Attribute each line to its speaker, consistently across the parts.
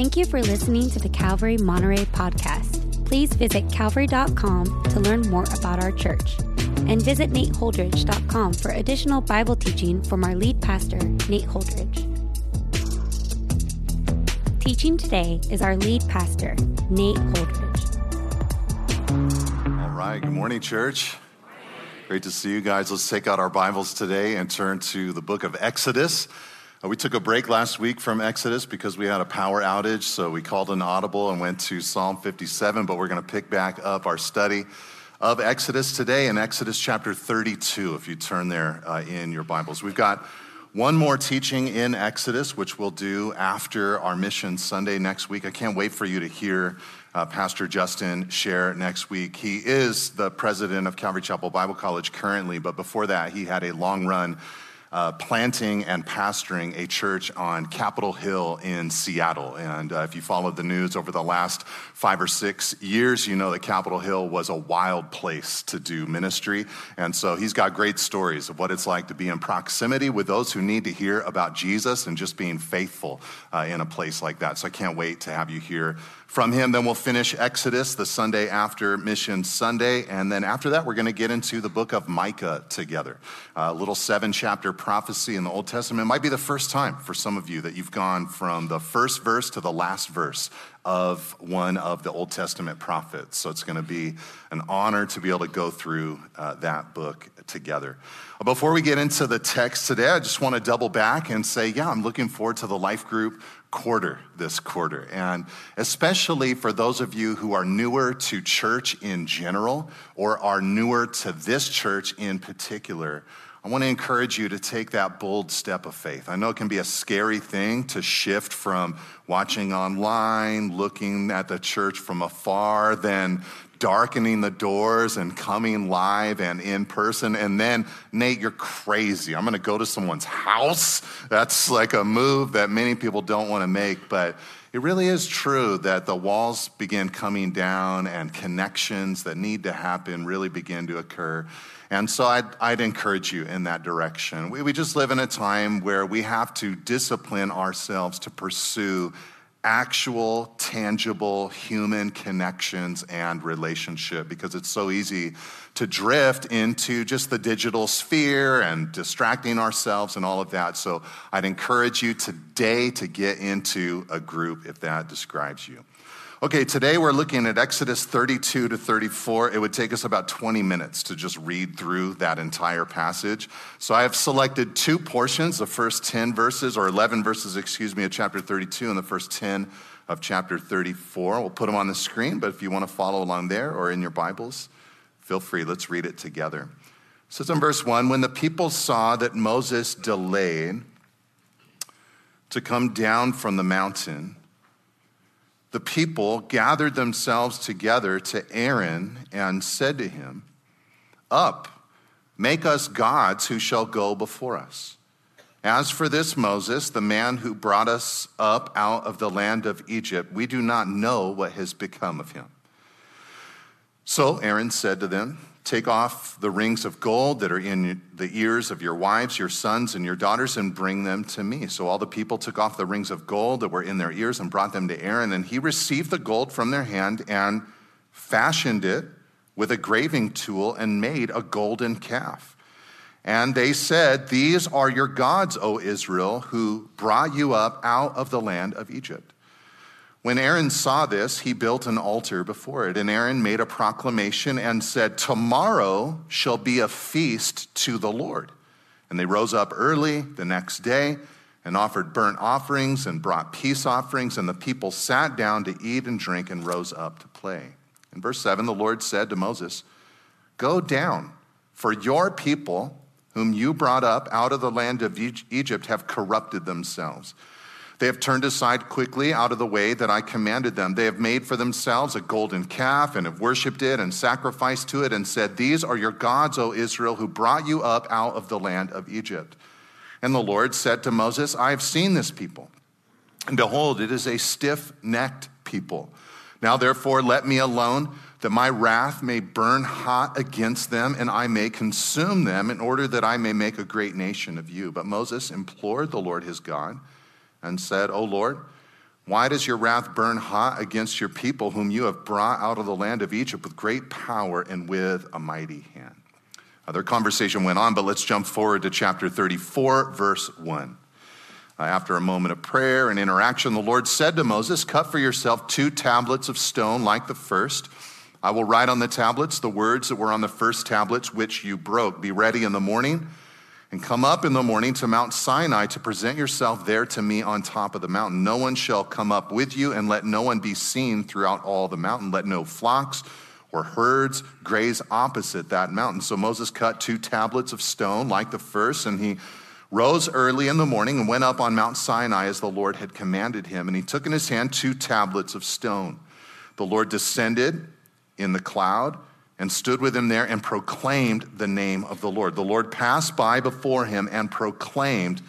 Speaker 1: Thank you for listening to the Calvary Monterey podcast. Please visit calvary.com to learn more about our church. And visit nateholdridge.com for additional Bible teaching from our lead pastor, Nate Holdridge. Teaching today is our lead pastor, Nate Holdridge.
Speaker 2: All right, good morning, church. Great to see you guys. Let's take out our Bibles today and turn to the book of Exodus. Uh, we took a break last week from Exodus because we had a power outage, so we called an audible and went to Psalm 57, but we're going to pick back up our study of Exodus today in Exodus chapter 32, if you turn there uh, in your Bibles. We've got one more teaching in Exodus, which we'll do after our Mission Sunday next week. I can't wait for you to hear uh, Pastor Justin share next week. He is the president of Calvary Chapel Bible College currently, but before that, he had a long run uh, planting and pastoring a church on Capitol Hill in Seattle. And uh, if you followed the news over the last five or six years, you know that Capitol Hill was a wild place to do ministry. And so he's got great stories of what it's like to be in proximity with those who need to hear about Jesus and just being faithful uh, in a place like that. So I can't wait to have you here from him. Then we'll finish Exodus the Sunday after Mission Sunday. And then after that, we're going to get into the book of Micah together. A little seven chapter prophecy in the Old Testament. It might be the first time for some of you that you've gone from the first verse to the last verse of one of the Old Testament prophets. So it's going to be an honor to be able to go through uh, that book together. Before we get into the text today, I just want to double back and say, yeah, I'm looking forward to the life group quarter this quarter. And especially for those of you who are newer to church in general or are newer to this church in particular, I want to encourage you to take that bold step of faith. I know it can be a scary thing to shift from watching online, looking at the church from afar, then darkening the doors and coming live and in person. And then, Nate, you're crazy. I'm going to go to someone's house. That's like a move that many people don't want to make. But it really is true that the walls begin coming down and connections that need to happen really begin to occur. And so I'd, I'd encourage you in that direction. We, we just live in a time where we have to discipline ourselves to pursue actual, tangible human connections and relationship because it's so easy to drift into just the digital sphere and distracting ourselves and all of that. So I'd encourage you today to get into a group if that describes you. Okay, today we're looking at Exodus 32 to 34. It would take us about 20 minutes to just read through that entire passage. So I have selected two portions, the first 10 verses, or 11 verses, excuse me, of chapter 32 and the first 10 of chapter 34. We'll put them on the screen, but if you want to follow along there or in your Bibles, feel free. Let's read it together. It says in verse 1 When the people saw that Moses delayed to come down from the mountain, the people gathered themselves together to Aaron and said to him, Up, make us gods who shall go before us. As for this Moses, the man who brought us up out of the land of Egypt, we do not know what has become of him. So Aaron said to them, Take off the rings of gold that are in the ears of your wives, your sons, and your daughters, and bring them to me. So all the people took off the rings of gold that were in their ears and brought them to Aaron. And he received the gold from their hand and fashioned it with a graving tool and made a golden calf. And they said, These are your gods, O Israel, who brought you up out of the land of Egypt. When Aaron saw this, he built an altar before it. And Aaron made a proclamation and said, Tomorrow shall be a feast to the Lord. And they rose up early the next day and offered burnt offerings and brought peace offerings. And the people sat down to eat and drink and rose up to play. In verse 7, the Lord said to Moses, Go down, for your people, whom you brought up out of the land of Egypt, have corrupted themselves. They have turned aside quickly out of the way that I commanded them. They have made for themselves a golden calf and have worshipped it and sacrificed to it and said, These are your gods, O Israel, who brought you up out of the land of Egypt. And the Lord said to Moses, I have seen this people, and behold, it is a stiff necked people. Now, therefore, let me alone, that my wrath may burn hot against them, and I may consume them, in order that I may make a great nation of you. But Moses implored the Lord his God and said, O Lord, Why does your wrath burn hot against your people, whom you have brought out of the land of Egypt with great power and with a mighty hand? Their conversation went on, but let's jump forward to chapter 34, verse 1. Uh, after a moment of prayer and interaction, the Lord said to Moses, Cut for yourself two tablets of stone like the first. I will write on the tablets the words that were on the first tablets, which you broke. Be ready in the morning and come up in the morning to Mount Sinai to present yourself there to me on top of the mountain. No one shall come up with you, and let no one be seen throughout all the mountain. Let no flocks or herds graze opposite that mountain. So Moses cut two tablets of stone like the first, and he rose early in the morning and went up on Mount Sinai as the Lord had commanded him. And he took in his hand two tablets of stone. The Lord descended in the cloud and stood with him there and proclaimed the name of the Lord. The Lord passed by before him and proclaimed,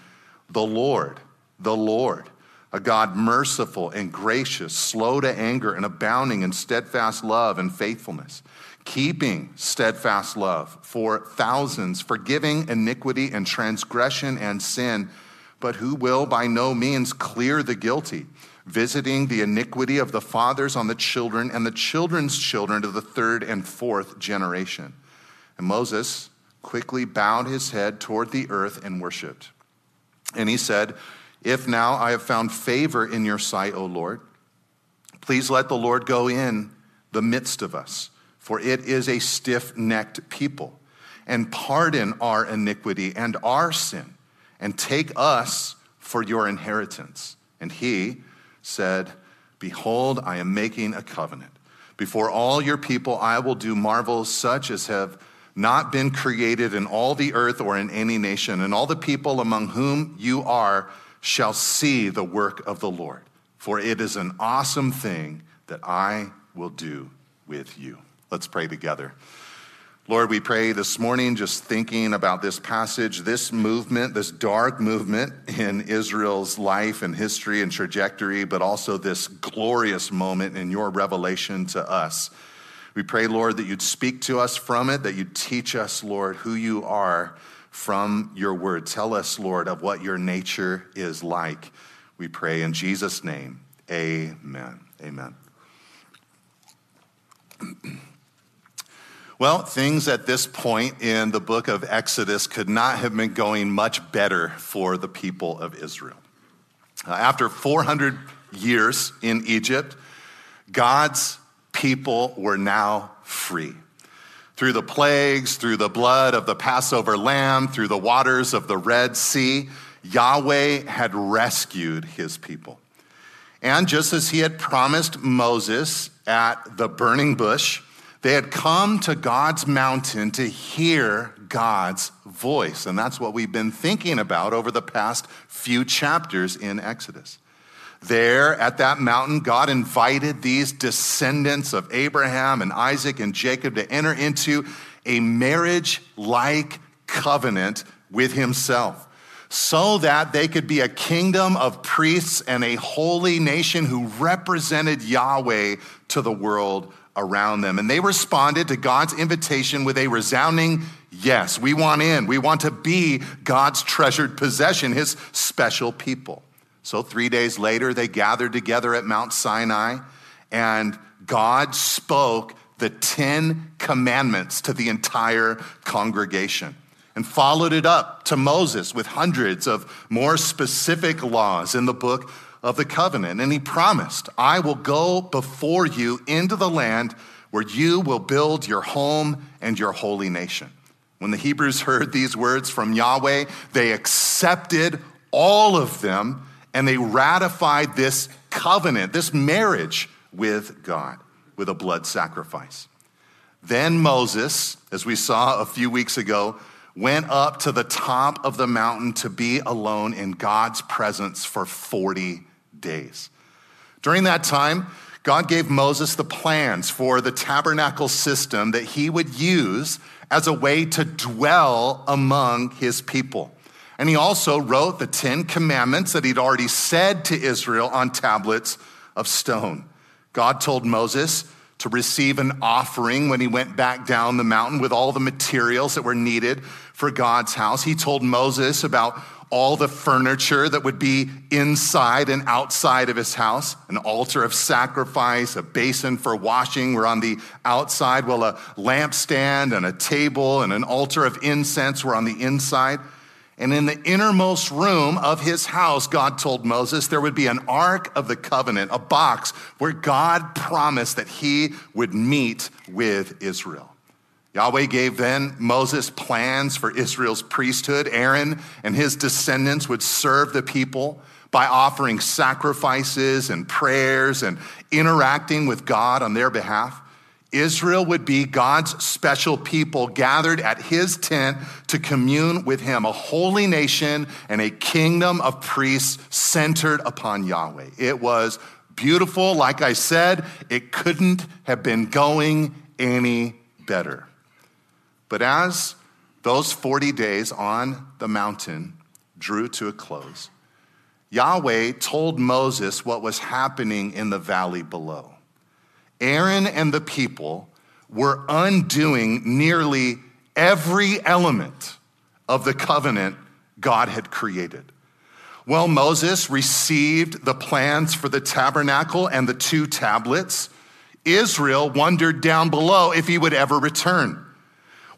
Speaker 2: The Lord, the Lord, a God merciful and gracious, slow to anger, and abounding in steadfast love and faithfulness, keeping steadfast love for thousands, forgiving iniquity and transgression and sin, but who will by no means clear the guilty visiting the iniquity of the fathers on the children and the children's children to the third and fourth generation. And Moses quickly bowed his head toward the earth and worshiped. And he said, If now I have found favor in your sight, O Lord, please let the Lord go in the midst of us, for it is a stiff necked people, and pardon our iniquity and our sin, and take us for your inheritance. And he, said, Behold, I am making a covenant. Before all your people, I will do marvels such as have not been created in all the earth or in any nation, and all the people among whom you are shall see the work of the Lord. For it is an awesome thing that I will do with you. Let's pray together. Lord, we pray this morning, just thinking about this passage, this movement, this dark movement in Israel's life and history and trajectory, but also this glorious moment in your revelation to us. We pray, Lord, that you'd speak to us from it, that you'd teach us, Lord, who you are from your word. Tell us, Lord, of what your nature is like. We pray in Jesus' name. Amen. Amen. Well, things at this point in the book of Exodus could not have been going much better for the people of Israel. Uh, after 400 years in Egypt, God's people were now free. Through the plagues, through the blood of the Passover lamb, through the waters of the Red Sea, Yahweh had rescued his people. And just as he had promised Moses at the burning bush, they had come to God's mountain to hear God's voice. And that's what we've been thinking about over the past few chapters in Exodus. There at that mountain, God invited these descendants of Abraham and Isaac and Jacob to enter into a marriage like covenant with himself so that they could be a kingdom of priests and a holy nation who represented Yahweh to the world around them. And they responded to God's invitation with a resounding yes. We want in. We want to be God's treasured possession, his special people. So, three days later, they gathered together at Mount Sinai, and God spoke the Ten Commandments to the entire congregation and followed it up to Moses with hundreds of more specific laws in the book of the covenant. And he promised, I will go before you into the land where you will build your home and your holy nation. When the Hebrews heard these words from Yahweh, they accepted all of them and they ratified this covenant, this marriage with God, with a blood sacrifice. Then Moses, as we saw a few weeks ago, went up to the top of the mountain to be alone in God's presence for 40 days. During that time, God gave Moses the plans for the tabernacle system that he would use as a way to dwell among his people. And he also wrote the Ten Commandments that he'd already said to Israel on tablets of stone. God told Moses to receive an offering when he went back down the mountain with all the materials that were needed for God's house. He told Moses about all the furniture that would be inside and outside of his house. An altar of sacrifice, a basin for washing were on the outside, while a lampstand and a table and an altar of incense were on the inside. And in the innermost room of his house, God told Moses there would be an ark of the covenant, a box where God promised that he would meet with Israel. Yahweh gave then Moses plans for Israel's priesthood. Aaron and his descendants would serve the people by offering sacrifices and prayers and interacting with God on their behalf. Israel would be God's special people gathered at his tent to commune with him, a holy nation and a kingdom of priests centered upon Yahweh. It was beautiful. Like I said, it couldn't have been going any better. But as those 40 days on the mountain drew to a close, Yahweh told Moses what was happening in the valley below. Aaron and the people were undoing nearly every element of the covenant God had created. Well, Moses received the plans for the tabernacle and the two tablets. Israel wondered down below if he would ever return.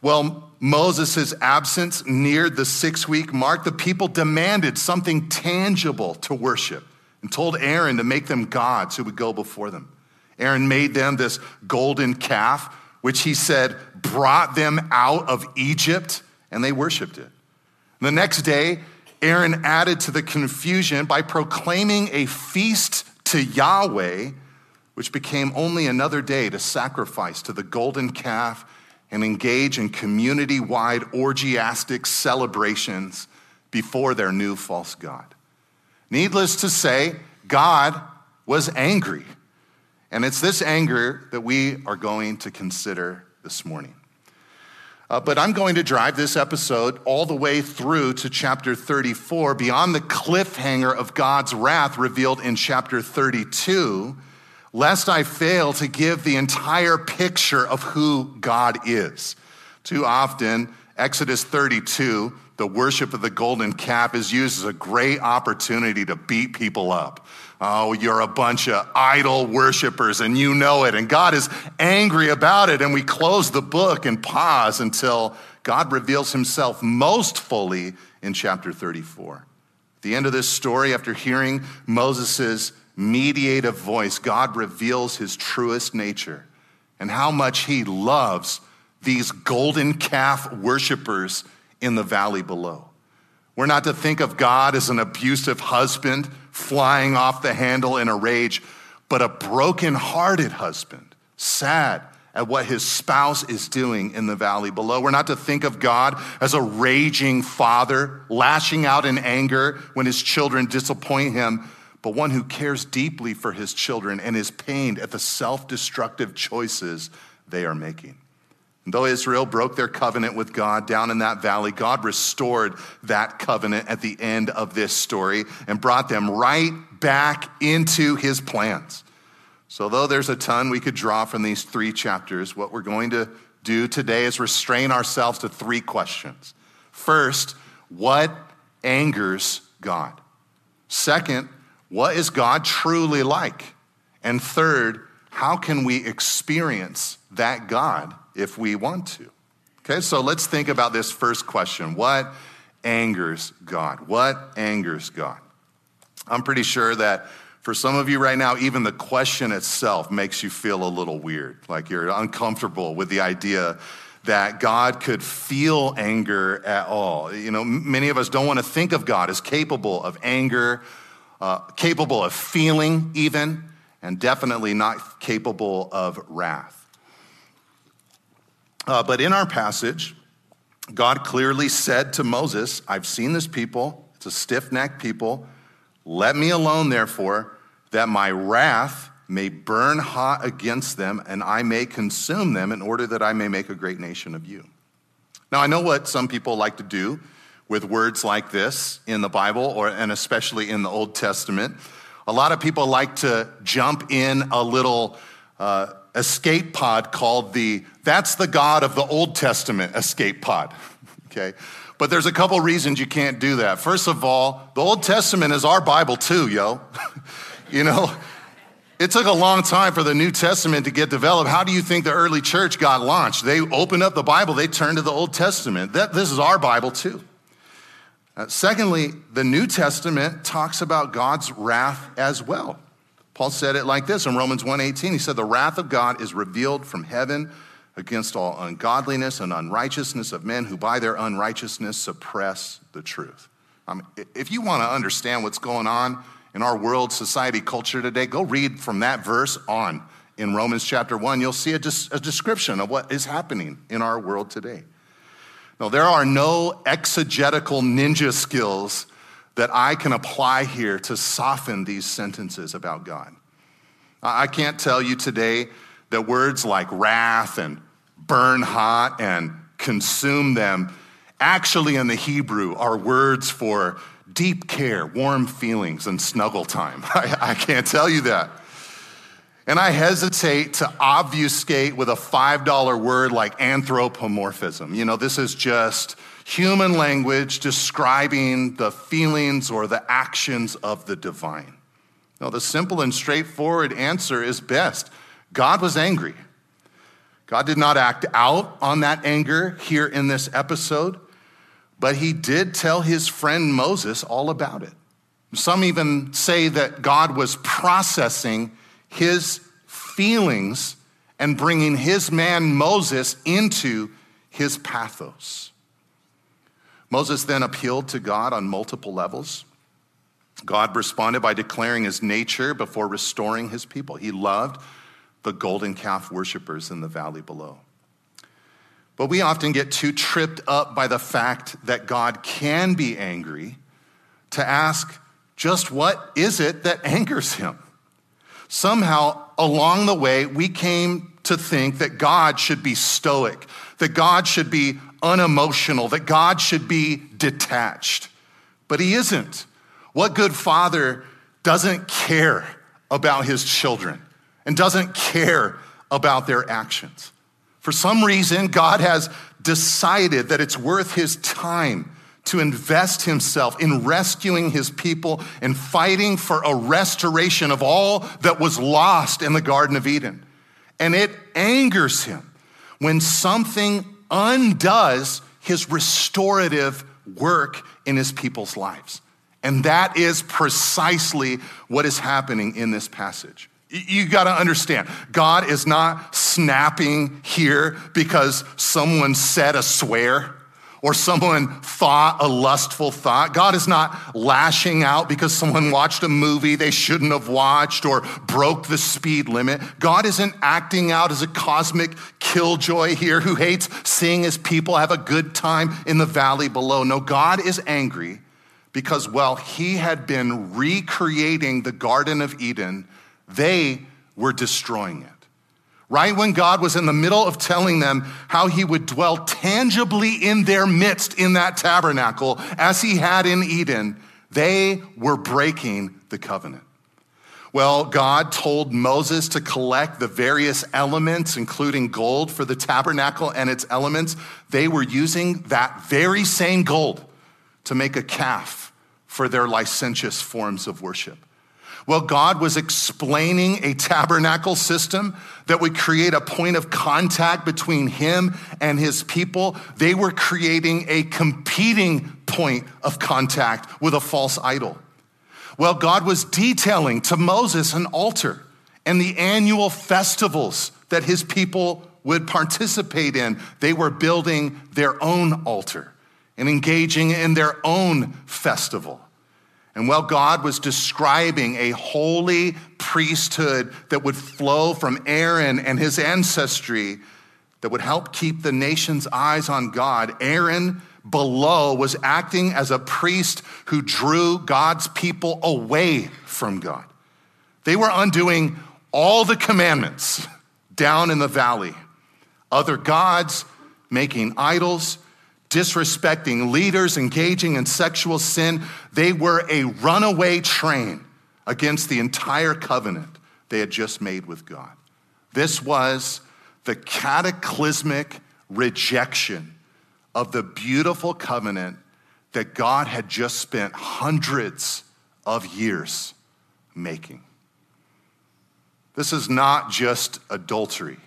Speaker 2: Well, Moses' absence neared the six week mark. The people demanded something tangible to worship and told Aaron to make them gods who would go before them. Aaron made them this golden calf, which he said brought them out of Egypt, and they worshiped it. The next day, Aaron added to the confusion by proclaiming a feast to Yahweh, which became only another day to sacrifice to the golden calf and engage in community wide orgiastic celebrations before their new false God. Needless to say, God was angry. And it's this anger that we are going to consider this morning. Uh, but I'm going to drive this episode all the way through to chapter 34, beyond the cliffhanger of God's wrath revealed in chapter 32 lest I fail to give the entire picture of who God is. Too often, Exodus 32, the worship of the golden calf, is used as a great opportunity to beat people up. Oh, you're a bunch of idol worshipers and you know it. And God is angry about it. And we close the book and pause until God reveals himself most fully in chapter 34. At the end of this story, after hearing Moses' mediative voice, God reveals his truest nature and how much he loves these golden calf worshipers in the valley below. We're not to think of God as an abusive husband flying off the handle in a rage, but a broken-hearted husband, sad at what his spouse is doing in the valley below. We're not to think of God as a raging father, lashing out in anger when his children disappoint him, but one who cares deeply for his children and is pained at the self destructive choices they are making. And though Israel broke their covenant with God down in that valley, God restored that covenant at the end of this story and brought them right back into his plans. So, though there's a ton we could draw from these three chapters, what we're going to do today is restrain ourselves to three questions. First, what angers God? Second, what is God truly like? And third, how can we experience that God if we want to? Okay, so let's think about this first question What angers God? What angers God? I'm pretty sure that for some of you right now, even the question itself makes you feel a little weird, like you're uncomfortable with the idea that God could feel anger at all. You know, many of us don't want to think of God as capable of anger uh, capable of feeling, even, and definitely not capable of wrath. Uh, but in our passage, God clearly said to Moses, I've seen this people, it's a stiff necked people. Let me alone, therefore, that my wrath may burn hot against them and I may consume them in order that I may make a great nation of you. Now, I know what some people like to do with words like this in the Bible, or, and especially in the Old Testament. A lot of people like to jump in a little uh, escape pod called the That's the God of the Old Testament escape pod. okay? But there's a couple reasons you can't do that. First of all, the Old Testament is our Bible too, yo. you know, it took a long time for the New Testament to get developed. How do you think the early church got launched? They opened up the Bible, they turned to the Old Testament. That, this is our Bible too. Uh, secondly, the New Testament talks about God's wrath as well. Paul said it like this in Romans 1:18. He said, "The wrath of God is revealed from heaven against all ungodliness and unrighteousness of men who by their unrighteousness suppress the truth." I mean, if you want to understand what's going on in our world, society, culture today, go read from that verse on in Romans chapter 1. You'll see a, a description of what is happening in our world today. Now, there are no exegetical ninja skills that I can apply here to soften these sentences about God. I can't tell you today that words like wrath and burn hot and consume them actually in the Hebrew are words for deep care, warm feelings, and snuggle time. I, I can't tell you that. And I hesitate to obfuscate with a $5 word like anthropomorphism. You know, this is just human language describing the feelings or the actions of the divine. No, the simple and straightforward answer is best. God was angry. God did not act out on that anger here in this episode, but he did tell his friend Moses all about it. Some even say that God was processing his feelings and bringing his man Moses into his pathos. Moses then appealed to God on multiple levels. God responded by declaring his nature before restoring his people. He loved the golden calf worshippers in the valley below. But we often get too tripped up by the fact that God can be angry to ask, just what is it that angers him? Somehow, along the way, we came to think that God should be stoic, that God should be unemotional, that God should be detached. But he isn't. What good father doesn't care about his children and doesn't care about their actions? For some reason, God has decided that it's worth his time to invest himself in rescuing his people and fighting for a restoration of all that was lost in the Garden of Eden. And it angers him when something undoes his restorative work in his people's lives. And that is precisely what is happening in this passage. You got to understand, God is not snapping here because someone said a swear or someone thought a lustful thought. God is not lashing out because someone watched a movie they shouldn't have watched or broke the speed limit. God isn't acting out as a cosmic killjoy here who hates seeing his people have a good time in the valley below. No, God is angry because, well, he had been recreating the Garden of Eden, they were destroying it right when God was in the middle of telling them how he would dwell tangibly in their midst in that tabernacle as he had in Eden, they were breaking the covenant. Well, God told Moses to collect the various elements, including gold, for the tabernacle and its elements. They were using that very same gold to make a calf for their licentious forms of worship. Well, God was explaining a tabernacle system that would create a point of contact between him and his people. They were creating a competing point of contact with a false idol. Well, God was detailing to Moses an altar and the annual festivals that his people would participate in. They were building their own altar and engaging in their own festival. And while God was describing a holy priesthood that would flow from Aaron and his ancestry that would help keep the nation's eyes on God, Aaron below was acting as a priest who drew God's people away from God. They were undoing all the commandments down in the valley. Other gods, making idols, disrespecting leaders, engaging in sexual sin. They were a runaway train against the entire covenant they had just made with God. This was the cataclysmic rejection of the beautiful covenant that God had just spent hundreds of years making. This is not just adultery.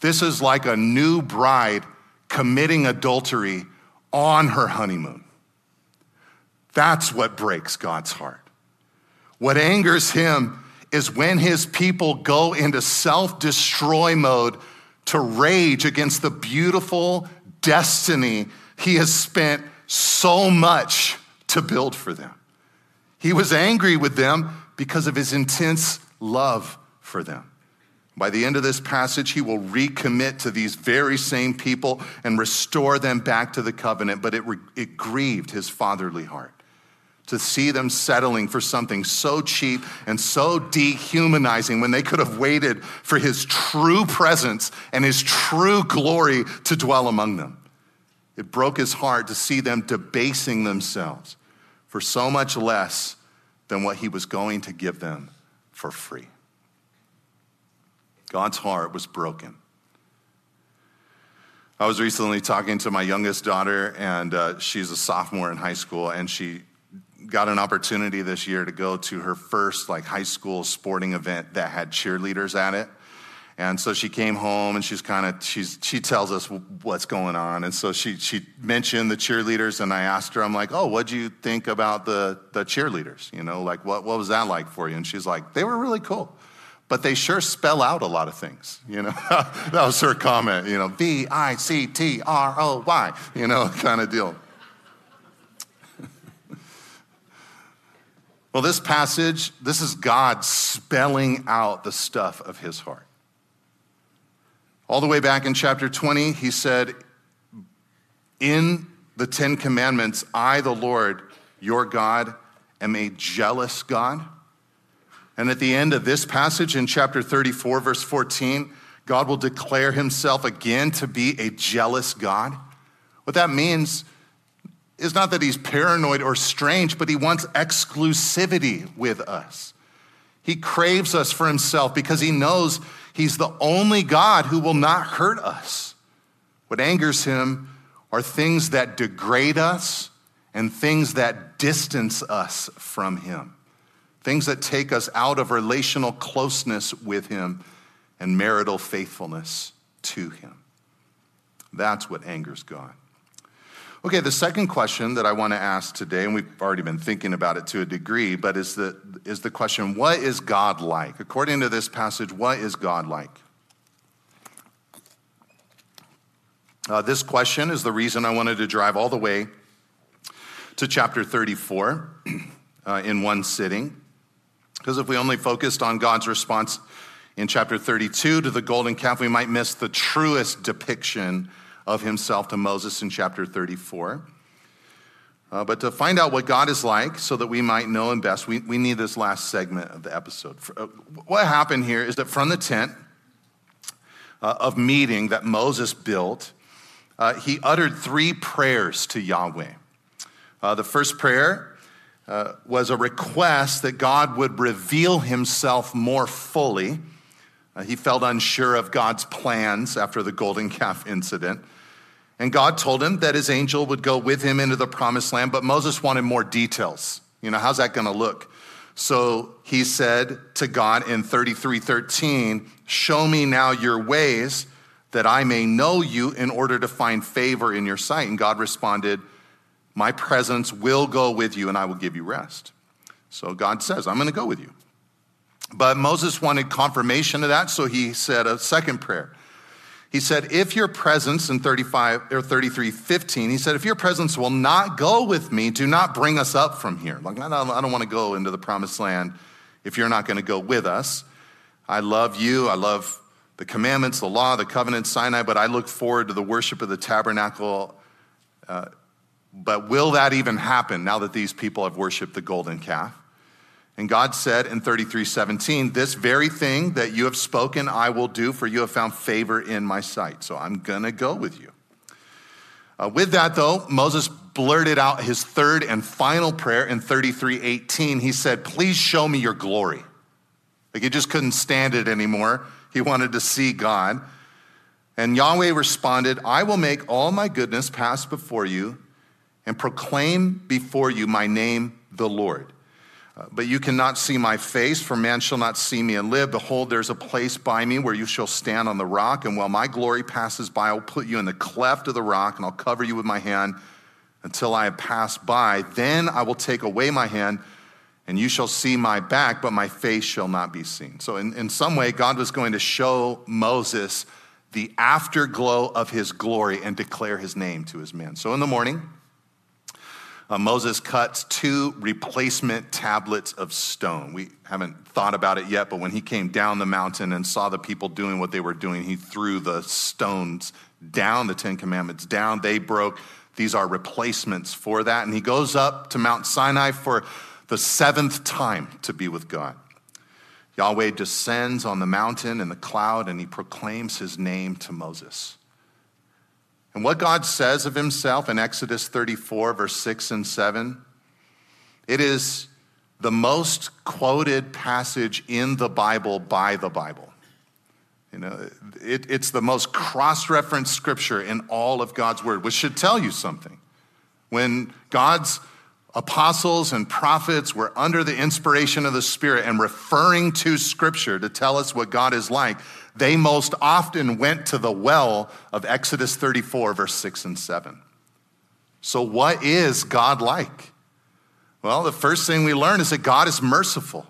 Speaker 2: This is like a new bride committing adultery on her honeymoon. That's what breaks God's heart. What angers him is when his people go into self destroy mode to rage against the beautiful destiny he has spent so much to build for them. He was angry with them because of his intense love for them. By the end of this passage, he will recommit to these very same people and restore them back to the covenant, but it, it grieved his fatherly heart to see them settling for something so cheap and so dehumanizing when they could have waited for his true presence and his true glory to dwell among them. It broke his heart to see them debasing themselves for so much less than what he was going to give them for free. God's heart was broken. I was recently talking to my youngest daughter, and uh, she's a sophomore in high school, and she got an opportunity this year to go to her first like high school sporting event that had cheerleaders at it. And so she came home and she's kind of she's she tells us what's going on. And so she she mentioned the cheerleaders and I asked her, I'm like, oh, what do you think about the the cheerleaders? You know, like what what was that like for you? And she's like, they were really cool but they sure spell out a lot of things. You know, that was her comment. You know, V I C T R O Y. You know, kind of deal. well, this passage, this is God spelling out the stuff of His heart. All the way back in chapter 20, He said, "In the Ten Commandments, I, the Lord, your God, am a jealous God." And at the end of this passage in chapter 34, verse 14, God will declare himself again to be a jealous God. What that means is not that he's paranoid or strange, but he wants exclusivity with us. He craves us for himself because he knows he's the only God who will not hurt us. What angers him are things that degrade us and things that distance us from him things that take us out of relational closeness with Him and marital faithfulness to Him. That's what angers God. Okay, the second question that I want to ask today, and we've already been thinking about it to a degree, but is the, is the question what is God like? According to this passage, what is God like? Uh, this question is the reason I wanted to drive all the way to chapter 34 uh, in one sitting. Because if we only focused on God's response in chapter 32 to the golden calf, we might miss the truest depiction of himself to Moses in chapter 34. Uh, but to find out what God is like so that we might know him best, we, we need this last segment of the episode. Uh, what happened here is that from the tent uh, of meeting that Moses built, uh, he uttered three prayers to Yahweh. Uh, the first prayer uh, was a request that God would reveal himself more fully. Uh, he felt unsure of God's plans after the golden calf incident. And God told him that his angel would go with him into the promised land, but Moses wanted more details. You know, how's that going to look? So he said to God in 33:13, "Show me now your ways that I may know you in order to find favor in your sight." And God responded, my presence will go with you and I will give you rest. So God says, I'm going to go with you. But Moses wanted confirmation of that, so he said a second prayer. He said, If your presence in 35 or 33, 15, he said, If your presence will not go with me, do not bring us up from here. Like, I don't, I don't want to go into the promised land if you're not going to go with us. I love you. I love the commandments, the law, the covenant, Sinai, but I look forward to the worship of the tabernacle. Uh, but will that even happen now that these people have worshiped the golden calf? And God said in 33 17, This very thing that you have spoken, I will do, for you have found favor in my sight. So I'm going to go with you. Uh, with that, though, Moses blurted out his third and final prayer in 33 18. He said, Please show me your glory. Like he just couldn't stand it anymore. He wanted to see God. And Yahweh responded, I will make all my goodness pass before you and proclaim before you my name, the Lord. Uh, but you cannot see my face, for man shall not see me and live. Behold, there's a place by me where you shall stand on the rock, and while my glory passes by, I will put you in the cleft of the rock, and I'll cover you with my hand until I have passed by. Then I will take away my hand, and you shall see my back, but my face shall not be seen. So, in, in some way, God was going to show Moses the afterglow of his glory and declare his name to his men. So, in the morning, uh, Moses cuts two replacement tablets of stone. We haven't thought about it yet, but when he came down the mountain and saw the people doing what they were doing, he threw the stones down, the Ten Commandments down. They broke. These are replacements for that. And he goes up to Mount Sinai for the seventh time to be with God. Yahweh descends on the mountain in the cloud and he proclaims his name to Moses. And what God says of himself in Exodus 34, verse 6 and 7, it is the most quoted passage in the Bible by the Bible. You know, it, it's the most cross referenced scripture in all of God's word, which should tell you something. When God's apostles and prophets were under the inspiration of the Spirit and referring to scripture to tell us what God is like, they most often went to the well of Exodus 34, verse 6 and 7. So, what is God like? Well, the first thing we learn is that God is merciful.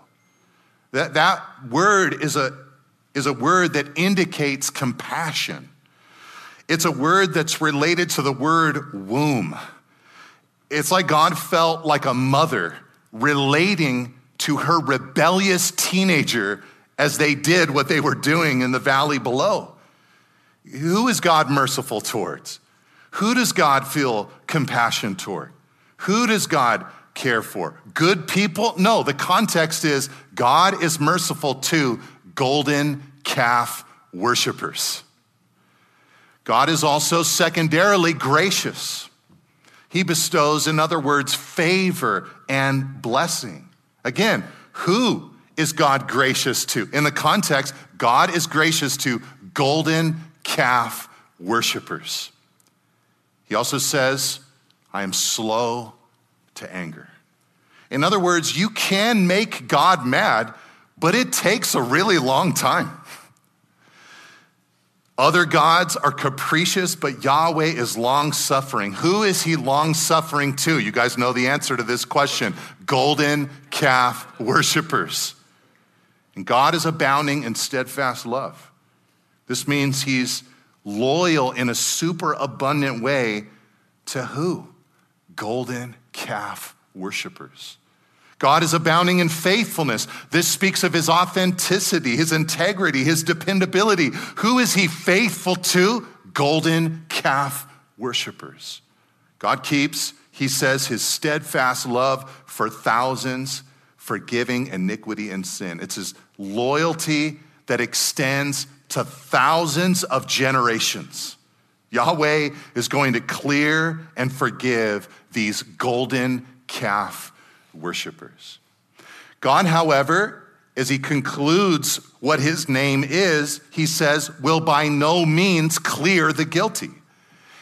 Speaker 2: That, that word is a, is a word that indicates compassion. It's a word that's related to the word womb. It's like God felt like a mother relating to her rebellious teenager as they did what they were doing in the valley below. Who is God merciful towards? Who does God feel compassion toward? Who does God care for? Good people? No, the context is God is merciful to golden calf worshipers. God is also secondarily gracious. He bestows, in other words, favor and blessing. Again, who is God gracious to? In the context, God is gracious to golden calf worshipers. He also says, I am slow to anger. In other words, you can make God mad, but it takes a really long time. Other gods are capricious, but Yahweh is long suffering. Who is he long suffering to? You guys know the answer to this question golden calf worshipers. And God is abounding in steadfast love. This means he's loyal in a super abundant way to who? Golden calf worshipers. God is abounding in faithfulness. This speaks of his authenticity, his integrity, his dependability. Who is he faithful to? Golden calf worshipers. God keeps, he says, his steadfast love for thousands, forgiving iniquity and sin. It's his loyalty that extends to thousands of generations. Yahweh is going to clear and forgive these golden calf worshipers. God, however, as he concludes what his name is, he says, will by no means clear the guilty.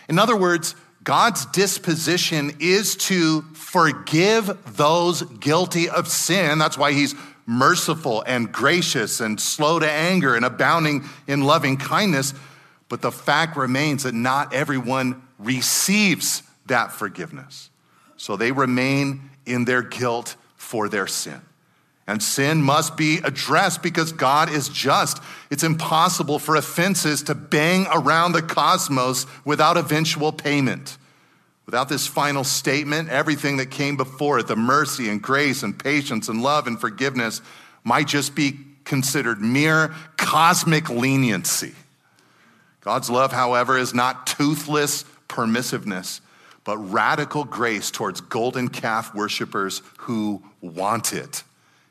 Speaker 2: In other words, God's disposition is to forgive those guilty of sin. That's why he's merciful and gracious and slow to anger and abounding in loving kindness. But the fact remains that not everyone receives that forgiveness. So they remain in their guilt for their sin. And sin must be addressed because God is just. It's impossible for offenses to bang around the cosmos without eventual payment. Without this final statement, everything that came before it, the mercy and grace and patience and love and forgiveness, might just be considered mere cosmic leniency. God's love, however, is not toothless permissiveness, but radical grace towards golden calf worshipers who want it.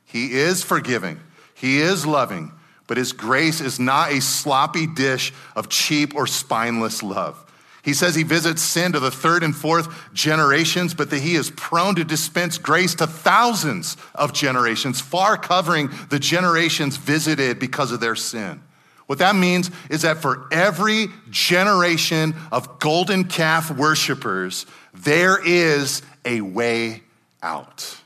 Speaker 2: He is forgiving, He is loving, but His grace is not a sloppy dish of cheap or spineless love. He says he visits sin to the third and fourth generations, but that he is prone to dispense grace to thousands of generations, far covering the generations visited because of their sin. What that means is that for every generation of golden calf worshipers, there is a way out.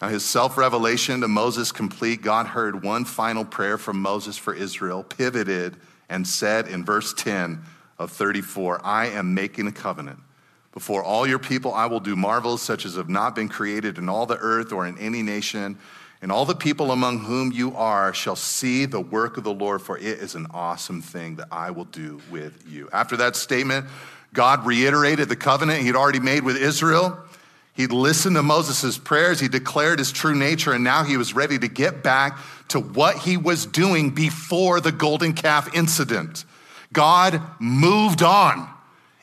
Speaker 2: Now, his self revelation to Moses complete, God heard one final prayer from Moses for Israel, pivoted, and said in verse 10 of 34 I am making a covenant. Before all your people, I will do marvels such as have not been created in all the earth or in any nation and all the people among whom you are shall see the work of the Lord, for it is an awesome thing that I will do with you. After that statement, God reiterated the covenant he'd already made with Israel. He'd listened to Moses' prayers, he declared his true nature, and now he was ready to get back to what he was doing before the golden calf incident. God moved on.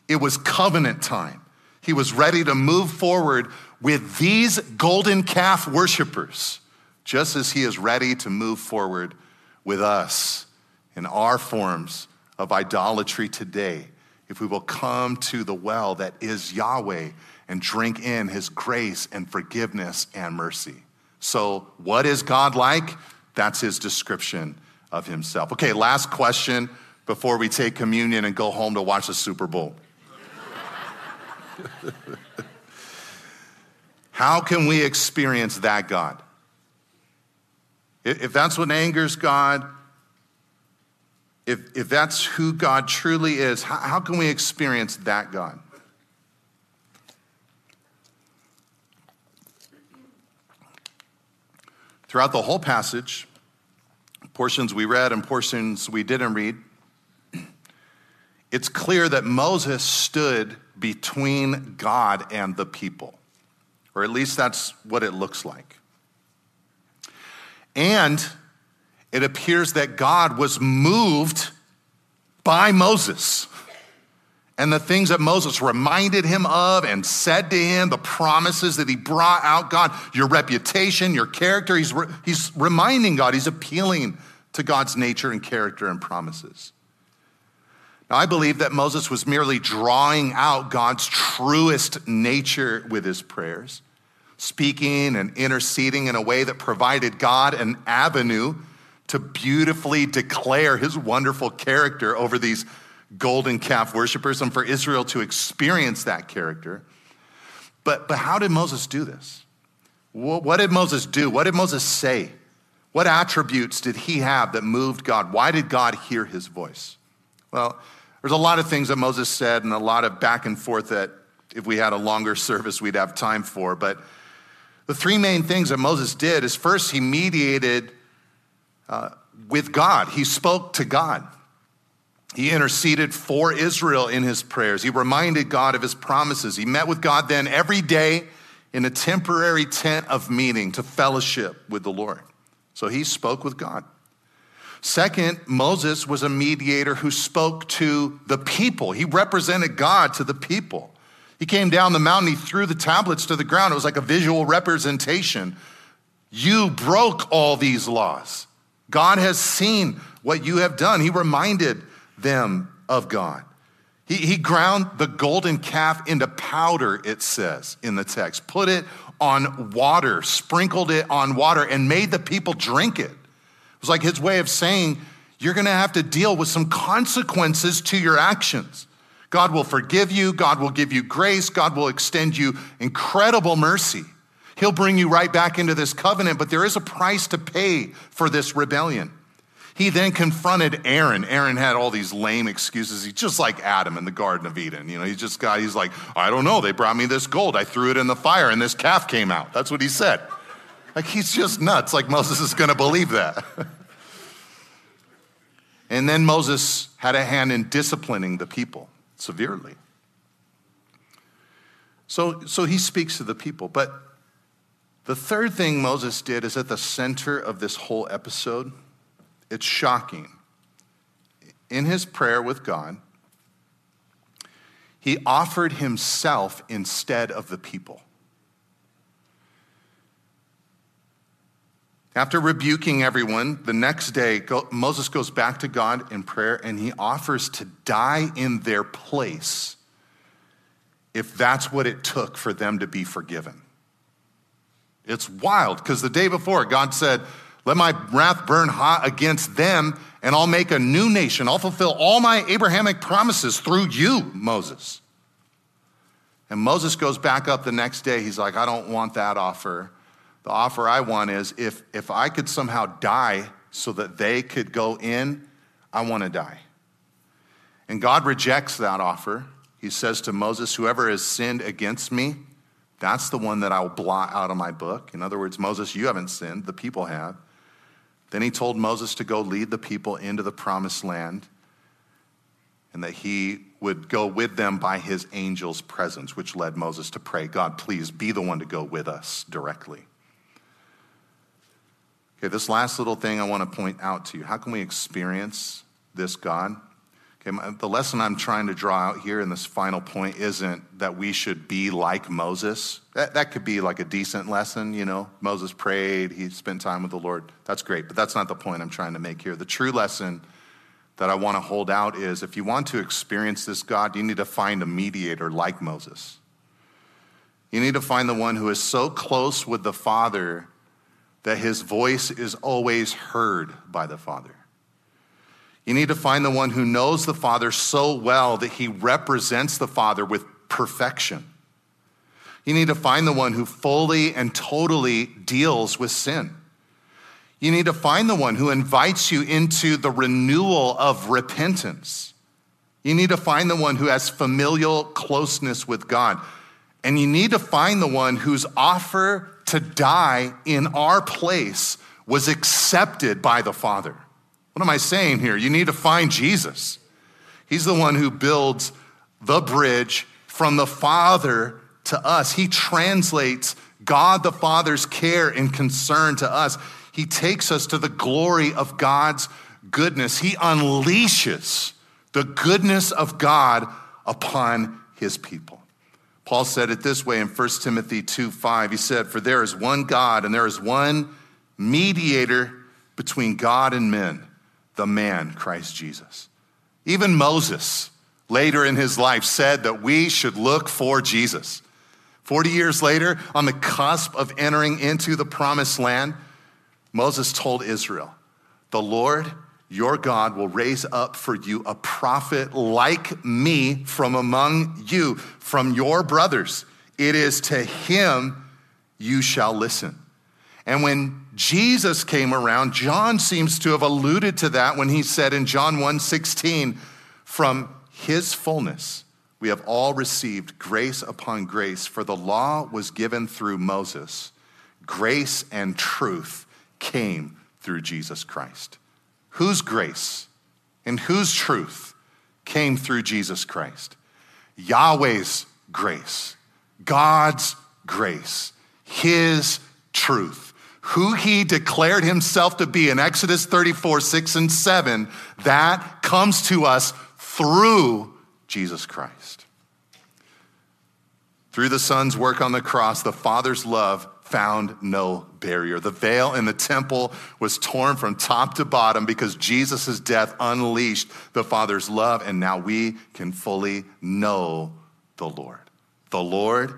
Speaker 2: It was covenant time. He was ready to move forward with these golden calf worshipers just as He is ready to move forward with us in our forms of idolatry today, if we will come to the well that is Yahweh and drink in His grace and forgiveness and mercy. So, what is God like? That's His description of Himself. Okay, last question before we take communion and go home to watch the Super Bowl. How can we experience that God? If that's what angers God, if, if that's who God truly is, how, how can we experience that God? Throughout the whole passage, portions we read and portions we didn't read, it's clear that Moses stood between God and the people, or at least that's what it looks like. And it appears that God was moved by Moses. And the things that Moses reminded him of and said to him, the promises that he brought out, God, your reputation, your character, he's, re- he's reminding God, he's appealing to God's nature and character and promises. Now, I believe that Moses was merely drawing out God's truest nature with his prayers speaking and interceding in a way that provided God an avenue to beautifully declare his wonderful character over these golden calf worshipers and for Israel to experience that character. But, but how did Moses do this? What did Moses do? What did Moses say? What attributes did he have that moved God? Why did God hear his voice? Well, there's a lot of things that Moses said and a lot of back and forth that if we had a longer service, we'd have time for. But the three main things that Moses did is first, he mediated uh, with God, he spoke to God. He interceded for Israel in his prayers. He reminded God of his promises. He met with God then every day in a temporary tent of meeting to fellowship with the Lord. So he spoke with God. Second, Moses was a mediator who spoke to the people. He represented God to the people. He came down the mountain, he threw the tablets to the ground. It was like a visual representation. You broke all these laws. God has seen what you have done. He reminded them of God. He, he ground the golden calf into powder, it says in the text, put it on water, sprinkled it on water, and made the people drink it. It was like his way of saying, You're gonna have to deal with some consequences to your actions. God will forgive you. God will give you grace. God will extend you incredible mercy. He'll bring you right back into this covenant, but there is a price to pay for this rebellion. He then confronted Aaron. Aaron had all these lame excuses. He's just like Adam in the Garden of Eden. You know, he's just got, he's like, I don't know. They brought me this gold. I threw it in the fire and this calf came out. That's what he said. Like, he's just nuts. Like, Moses is going to believe that. and then Moses had a hand in disciplining the people severely. So, so he speaks to the people. But the third thing Moses did is at the center of this whole episode. It's shocking. In his prayer with God, he offered himself instead of the people. After rebuking everyone, the next day, Moses goes back to God in prayer and he offers to die in their place if that's what it took for them to be forgiven. It's wild because the day before, God said, Let my wrath burn hot against them and I'll make a new nation. I'll fulfill all my Abrahamic promises through you, Moses. And Moses goes back up the next day. He's like, I don't want that offer. The offer I want is if, if I could somehow die so that they could go in, I want to die. And God rejects that offer. He says to Moses, Whoever has sinned against me, that's the one that I'll blot out of my book. In other words, Moses, you haven't sinned, the people have. Then he told Moses to go lead the people into the promised land and that he would go with them by his angel's presence, which led Moses to pray, God, please be the one to go with us directly. Okay, this last little thing I want to point out to you. How can we experience this God? Okay, the lesson I'm trying to draw out here in this final point isn't that we should be like Moses. That, that could be like a decent lesson, you know. Moses prayed, he spent time with the Lord. That's great, but that's not the point I'm trying to make here. The true lesson that I want to hold out is if you want to experience this God, you need to find a mediator like Moses. You need to find the one who is so close with the Father that his voice is always heard by the Father. You need to find the one who knows the Father so well that he represents the Father with perfection. You need to find the one who fully and totally deals with sin. You need to find the one who invites you into the renewal of repentance. You need to find the one who has familial closeness with God. And you need to find the one whose offer to die in our place was accepted by the Father. What am I saying here? You need to find Jesus. He's the one who builds the bridge from the Father to us. He translates God the Father's care and concern to us. He takes us to the glory of God's goodness. He unleashes the goodness of God upon his people. Paul said it this way in 1 Timothy 2 5. He said, For there is one God and there is one mediator between God and men, the man, Christ Jesus. Even Moses, later in his life, said that we should look for Jesus. 40 years later, on the cusp of entering into the promised land, Moses told Israel, The Lord your God will raise up for you a prophet like me from among you, from your brothers. It is to him you shall listen. And when Jesus came around, John seems to have alluded to that when he said in John 1 16, from his fullness we have all received grace upon grace, for the law was given through Moses, grace and truth came through Jesus Christ. Whose grace and whose truth came through Jesus Christ? Yahweh's grace, God's grace, His truth, who He declared Himself to be in Exodus 34, 6 and 7, that comes to us through Jesus Christ. Through the Son's work on the cross, the Father's love found no barrier. The veil in the temple was torn from top to bottom because Jesus' death unleashed the Father's love, and now we can fully know the Lord. The Lord,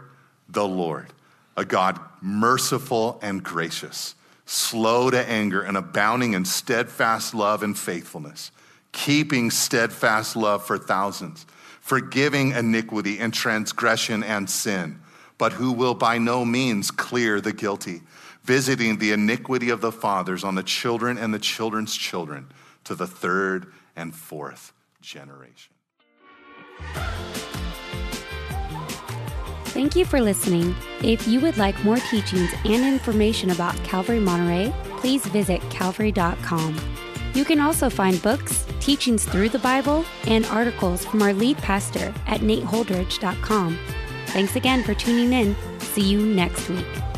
Speaker 2: the Lord, a God merciful and gracious, slow to anger, and abounding in steadfast love and faithfulness, keeping steadfast love for thousands, forgiving iniquity and transgression and sin but who will by no means clear the guilty, visiting the iniquity of the fathers on the children and the children's children to the third and fourth generation.
Speaker 1: Thank you for listening. If you would like more teachings and information about Calvary Monterey, please visit calvary.com. You can also find books, teachings through the Bible, and articles from our lead pastor at nateholdridge.com. Thanks again for tuning in. See you next week.